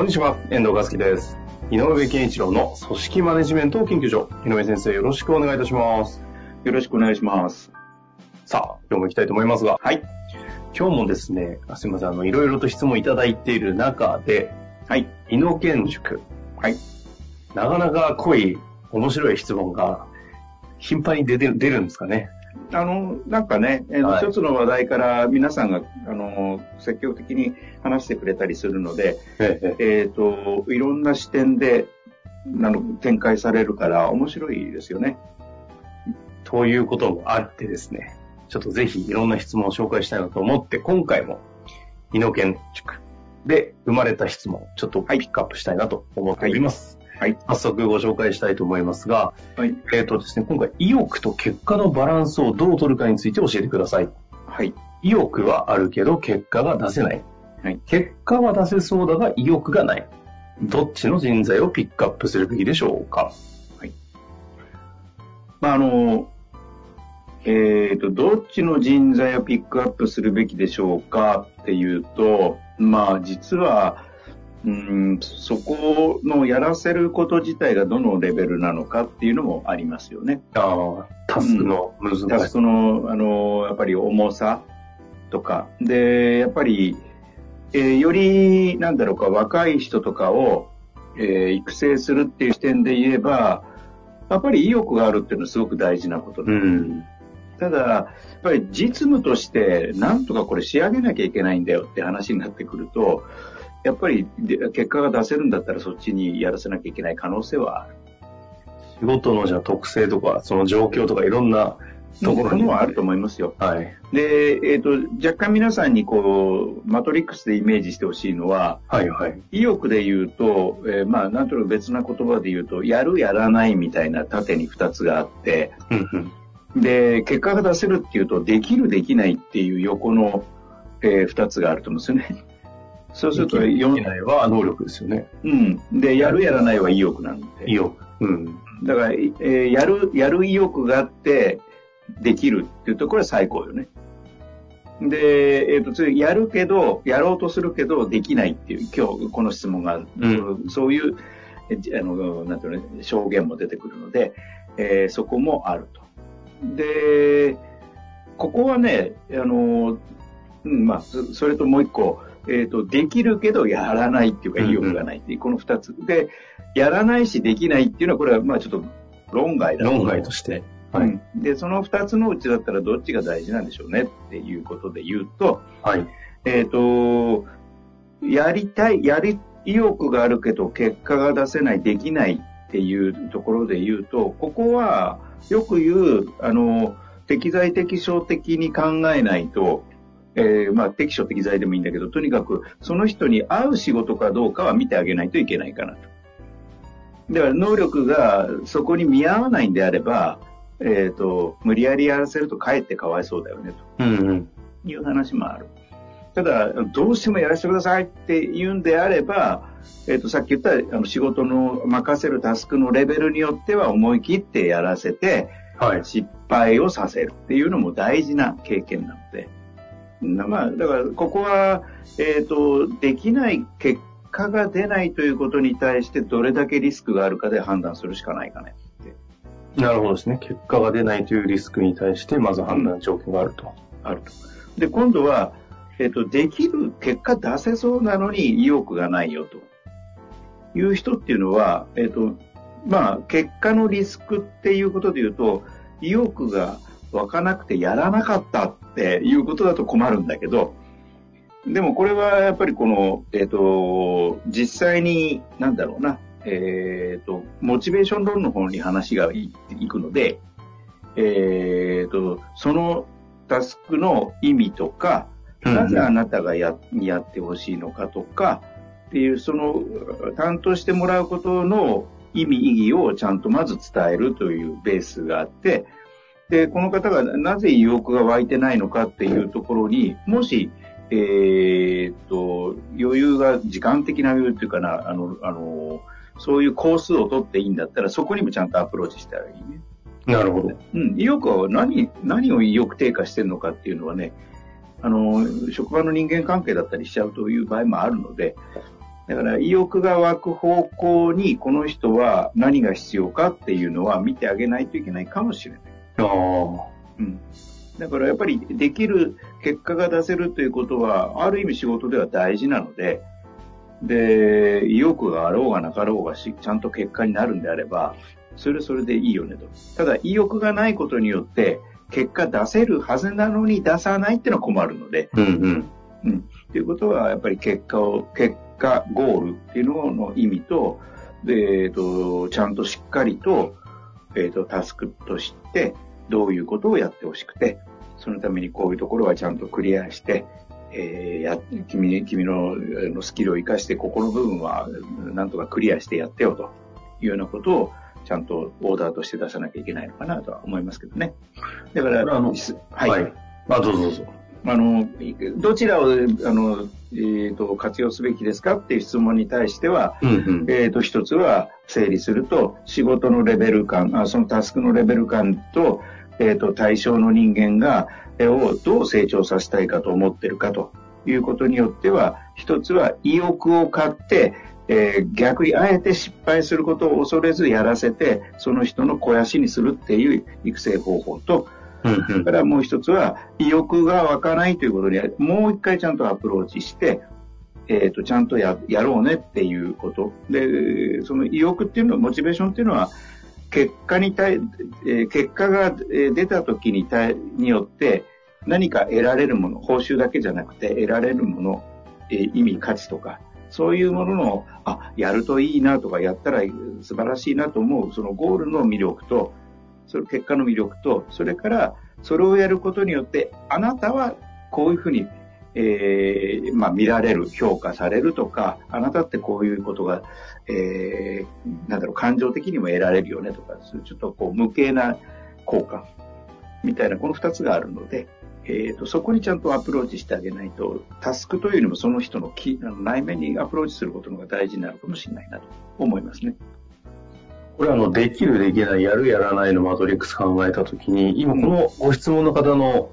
こんにちは、遠藤和樹です。井上健一郎の組織マネジメント研究所。井上先生、よろしくお願いいたします。よろしくお願いします。さあ、今日も行きたいと思いますが、はい。今日もですね、あすみません、あの、いろいろと質問いただいている中で、はい。井野健塾。はい。なかなか濃い、面白い質問が、頻繁に出て出るんですかね。あの、なんかね、えーはい一つの話題から皆さんが、あの、積極的に話してくれたりするので、えええっ、と、いろんな視点で、あの、展開されるから面白いですよね。ということもあってですね、ちょっとぜひいろんな質問を紹介したいなと思って、今回も、井野健塾で生まれた質問、ちょっとピックアップしたいなと思っております。はい。早速ご紹介したいと思いますが、はい。えっ、とですね、今回、意欲と結果のバランスをどう取るかについて教えてください。はい。意欲はあるけど、結果が出せない。はい結果は出せそうだが、意欲がない。どっちの人材をピックアップするべきでしょうかまあ、あの、えっ、と、どっちの人材をピックアップするべきでしょうかっていうと、まあ、実は、うん、そこのやらせること自体がどのレベルなのかっていうのもありますよね。ああ、タスクの難しさ。タスクの、あの、やっぱり重さとか、で、やっぱり、えーより、なんだろうか、若い人とかを、えー育成するっていう視点で言えば、やっぱり意欲があるっていうのはすごく大事なことだうん。ただ、やっぱり実務として、なんとかこれ仕上げなきゃいけないんだよって話になってくると、やっぱりで結果が出せるんだったらそっちにやらせなきゃいけない可能性はある。仕事のじゃあ特性とか、その状況とかいろんなところに。もあると思いますよ。はい。で、えっ、と、若干皆さんにこう、マトリックスでイメージしてほしいのは、はいはい。意欲で言うと、えーまあ、なんとなく別な言葉で言うと、やる、やらないみたいな縦に二つがあって。で、結果が出せるっていうと、できる、できないっていう横の、えー二つがあると思うんですよね。そうすると、でよきないは能力ですよね。うん。で、やる、やらないは意欲なんで。意欲。うん。だから、えーやる、やる意欲があって、できるっていうと、これは最高よね。で、えっ、と、次、やるけど、やろうとするけど、できないっていう、今日この質問が、うんそういう、えあの、なんていうの、証言も出てくるので、えーそこもあると。で、ここはね、あの、うん、まあ、そそれともう一個、えっ、と、できるけどやらないっていうか、意欲がないっていう、この二つ。で、やらないしできないっていうのは、これはまあちょっと論外だ論外として。はい。うんで、その二つのうちだったらどっちが大事なんでしょうねっていうことで言うと、はい。えっ、と、やりたい、やり、意欲があるけど結果が出せない、できないっていうところで言うと、ここはよく言う、あの、適材適所的に考えないと、えーまあ適所適材でもいいんだけど、とにかくその人に合う仕事かどうかは見てあげないといけないかなと。だから能力がそこに見合わないんであれば、えっ、と、無理やりやらせるとかえってかわいそうだよねと。うんうん。いう話もある。ただ、どうしてもやらせてくださいって言うんであれば、えっ、と、さっき言ったあの仕事の任せるタスクのレベルによっては思い切ってやらせて、はい。失敗をさせるっていうのも大事な経験なので。なまあ、だから、ここは、えっ、と、できない結果が出ないということに対して、どれだけリスクがあるかで判断するしかないかね。なるほどですね。結果が出ないというリスクに対して、まず判断条件があると。あると。で、今度は、えっ、と、できる、結果出せそうなのに意欲がないよと。いう人っていうのは、えっ、と、まあ、結果のリスクっていうことで言うと、意欲が湧かなくてやらなかったっていうことだと困るんだけど、でもこれはやっぱりこの、えっ、と、実際に、なんだろうな、えっ、と、モチベーション論の方に話がいいくので、えっ、と、そのタスクの意味とか、なぜあなたがややってほしいのかとか、っていう、その、担当してもらうことの意味、意義をちゃんとまず伝えるというベースがあって、で、この方がなぜ意欲が湧いてないのかっていうところに、もし、えー、っと、余裕が、時間的な余裕っていうかな、あの、あの、そういう工数を取っていいんだったら、そこにもちゃんとアプローチしたらいいね。なるほど。うん、意欲は何、何を意欲低下してるのかっていうのはね、あの、職場の人間関係だったりしちゃうという場合もあるので、だから意欲が湧く方向にこの人は何が必要かっていうのは見てあげないといけないかもしれない。ああ。うん。だからやっぱりできる結果が出せるということは、ある意味仕事では大事なので、で、意欲があろうがなかろうがし、ちゃんと結果になるんであれば、それそれでいいよねと。ただ、意欲がないことによって、結果出せるはずなのに出さないっていうのは困るので。うんうん。うん。ということは、やっぱり結果を、結果、ゴールっていうのの意味と、で、えっ、と、ちゃんとしっかりと、えっ、と、タスクとして、どういうことをやってほしくて、そのためにこういうところはちゃんとクリアして、えー、や、君、君ののスキルを活かして、ここの部分はなんとかクリアしてやってよというようなことを、ちゃんとオーダーとして出さなきゃいけないのかなとは思いますけどね。だから、あの、はい。はい、あ、どうぞどうぞ。あの、どちらを、あの、えっ、ー、と、活用すべきですかっていう質問に対しては、うんうん、えっ、と、一つは整理すると、仕事のレベル感、あそのタスクのレベル感と、えっ、ー、と、対象の人間が、えをどう成長させたいかと思ってるかと。いうことによっては、一つは意欲を買って、えー、逆にあえて失敗することを恐れずやらせて、その人の肥やしにするっていう育成方法と、それからもう一つは、意欲が湧かないということに、もう一回ちゃんとアプローチして、えっ、ー、と、ちゃんとややろうねっていうこと。で、その意欲っていうのは、モチベーションっていうのは、結果に対、え、結果が出た時に対によって何か得られるもの、報酬だけじゃなくて得られるもの、え、意味、価値とか、そういうものの、あ、やるといいなとか、やったら素晴らしいなと思う、そのゴールの魅力と、その結果の魅力と、それから、それをやることによって、あなたはこういうふうに、えー、まあ、見られる、評価されるとか、あなたってこういうことが、えー、なんだろう、感情的にも得られるよねとか、ちょっとこう、無形な効果みたいな、この二つがあるので、えーと、そこにちゃんとアプローチしてあげないと、タスクというよりもその人の内面にアプローチすることのが大事になるかもしれないなと思いますね。これあの、できる、できない、やる、やらないのマトリックス考えたときに、今このご質問の方の、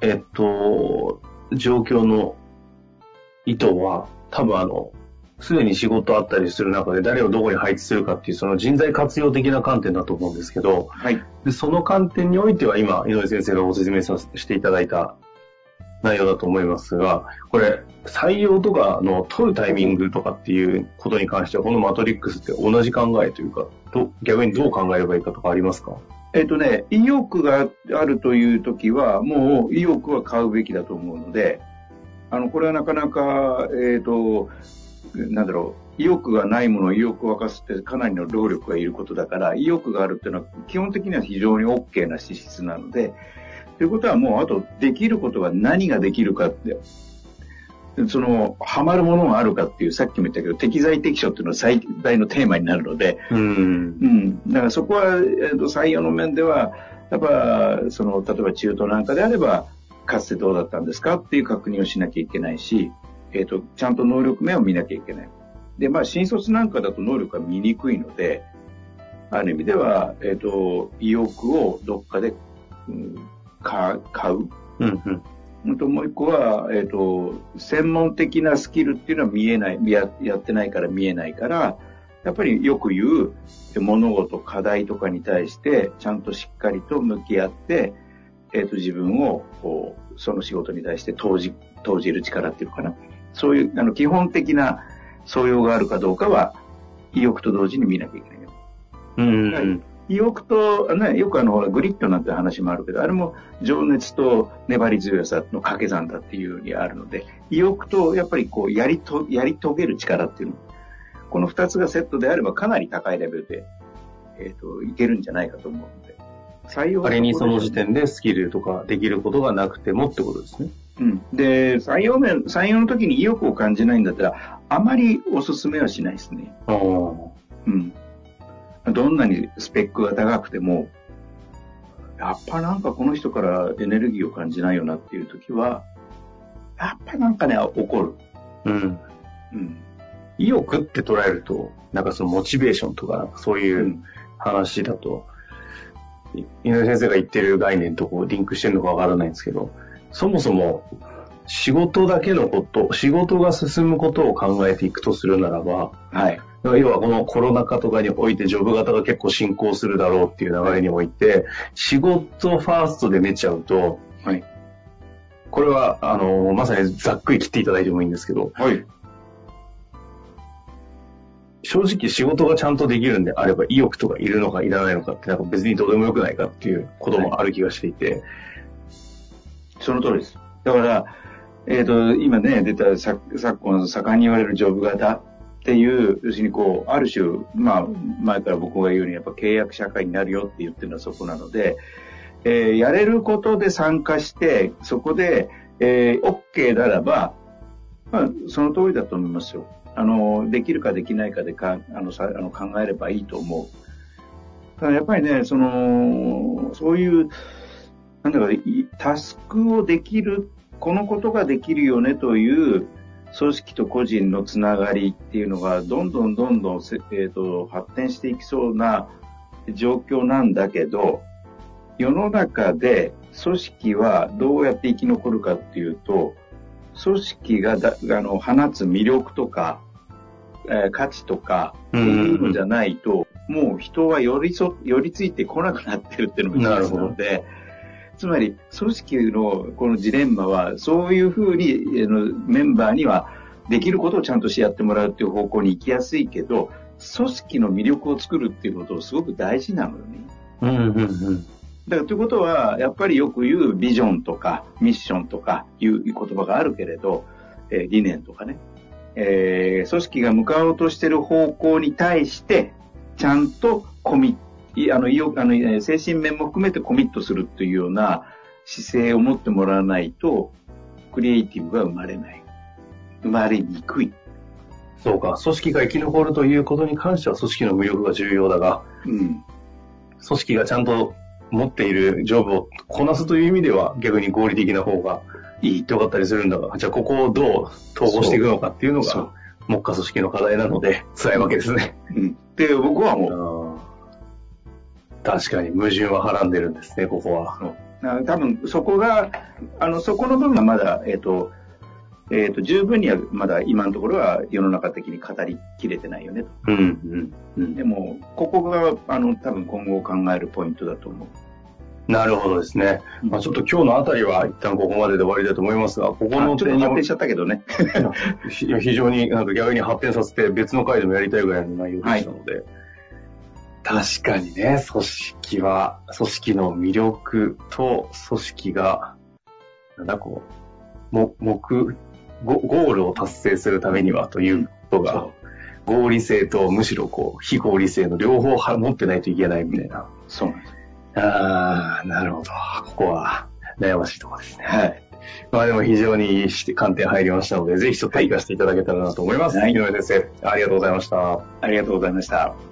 えっと、状況の意図は、多分あの、すでに仕事あったりする中で誰をどこに配置するかっていうその人材活用的な観点だと思うんですけど、はい、でその観点においては今、井上先生がご説明させていただいた内容だと思いますが、これ、採用とかの取るタイミングとかっていうことに関しては、このマトリックスって同じ考えというか、逆にどう考えればいいかとかありますか？えっ、とね、意欲があるという時は、もう意欲は買うべきだと思うので、あの、これはなかなか、えっ、ー、と、なんだろう、意欲がないものを意欲を沸かすってかなりの労力がいることだから、意欲があるっていうのは基本的には非常に OK な資質なので、ということはもうあとできることが何ができるかって、その、ハマるものがあるかっていう、さっきも言ったけど、適材適所っていうのは最大のテーマになるので、うん。うん。だからそこは、えー、と採用の面では、やっぱ、その、例えば中途なんかであれば、かつてどうだったんですかっていう確認をしなきゃいけないし、えっ、ー、と、ちゃんと能力面を見なきゃいけない。で、まあ、新卒なんかだと能力が見にくいので、ある意味では、えっ、ー、と、意欲をどっかで、うん、買う。うんうん。ともう一個は、えっ、ー、と、専門的なスキルっていうのは見えない、ややってないから見えないから、やっぱりよく言う物事、課題とかに対してちゃんとしっかりと向き合って、えっ、ー、と、自分を、こう、その仕事に対して投じ、投じる力っていうのかな。そういう、あの、基本的な素養があるかどうかは、意欲と同時に見なきゃいけない。うん、はい意欲と、ね、よくあの、グリッドなんて話もあるけど、あれも情熱と粘り強さの掛け算だっていうようにあるので、意欲とやっぱりこう、やりと、やり遂げる力っていうの、この二つがセットであればかなり高いレベルで、えっ、ー、と、いけるんじゃないかと思うので、採用仮にその時点でスキルとかできることがなくてもってことですね。うん。で、採用面、採用の時に意欲を感じないんだったら、あまりお勧めはしないですね。うん。どんなにスペックが高くても、やっぱなんかこの人からエネルギーを感じないよなっていう時は、やっぱなんかね、怒る。うん。うん。意欲って捉えると、なんかそのモチベーションとか、そういう話だと、うん、井上先生が言ってる概念とこうリンクしてるのかわからないんですけど、そもそも仕事だけのこと、仕事が進むことを考えていくとするならば、はい。要はこのコロナ禍とかにおいてジョブ型が結構進行するだろうっていう流れにおいて、仕事ファーストで出ちゃうと、はい。これは、あの、まさにざっくり切っていただいてもいいんですけど、はい。正直仕事がちゃんとできるんであれば意欲とかいるのかいらないのかってなんか別にどうでもよくないかっていうこともある気がしていて、はい、その通りです。だから、えっ、ー、と、今ね、出た昨今盛んに言われるジョブ型っていう、要するにこう、ある種、まあ、前から僕が言うようにやっぱ契約社会になるよって言ってるのはそこなので、えー、やれることで参加して、そこで、えー、OK ならば、まあ、その通りだと思いますよ。あの、できるかできないかでかあのさあの考えればいいと思う。ただやっぱりね、その、そういう、なんだか、タスクをできる、このことができるよねという組織と個人のつながりっていうのが、どんどんどんどん、えーと発展していきそうな状況なんだけど、世の中で組織はどうやって生き残るかっていうと、組織がだあの放つ魅力とか、えー、価値とかっていうのじゃないと、もう人は寄り添寄りついてこなくなってるっていうのも事実なので、つまり組織のこのジレンマは、そういうふうにのメンバーにはできることをちゃんとしてやってもらうっていう方向に行きやすいけど、組織の魅力を作るっていうことをすごく大事なのよね。うんうんうんだからということは、やっぱりよく言うビジョンとかミッションとかいう言葉があるけれど、えー、理念とかね、えー、組織が向かおうとしている方向に対して、ちゃんとコミあの、あの、精神面も含めてコミットするというような姿勢を持ってもらわないと、クリエイティブが生まれない。生まれにくい。そうか。組織が生き残るということに関しては組織の魅力が重要だが、うん。組織がちゃんと持っているジョブをこなすという意味では逆に合理的な方がいいって分かったりするんだが、じゃあここをどう統合していくのかっていうのが、目下組織の課題なので辛いわけですね。うん。で、僕はもう。確かに矛盾ははらんでるんですね、ここは。多分そこが、あの、そこの部分がまだ、えっ、ー、と、えっ、ー、と、十分にはまだ今のところは世の中的に語りきれてないよねと。うんうんうん、でも、ここが、あの、多分今後考えるポイントだと思う。なるほどですね。まあ、ちょっと今日のあたりは一旦ここまでで終わりだと思いますが、ここの点に発展しちゃったけどね。非常になんか逆に発展させて別の回でもやりたいぐらいの内容でしたので、はい、確かにね、組織は、組織の魅力と組織が、なんだこう、目、目、ゴールを達成するためにはということが、合理性とむしろこう、非合理性の両方持ってないといけないみたいな。そうなんです。ああ、なるほど。ここは悩ましいところですね。はい。まあでも非常に観点入りましたので、ぜひちょっと活かしていただけたらなと思います。はい、井上先生、ありがとうございました。ありがとうございました。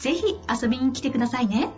ぜひ遊びに来てくださいね。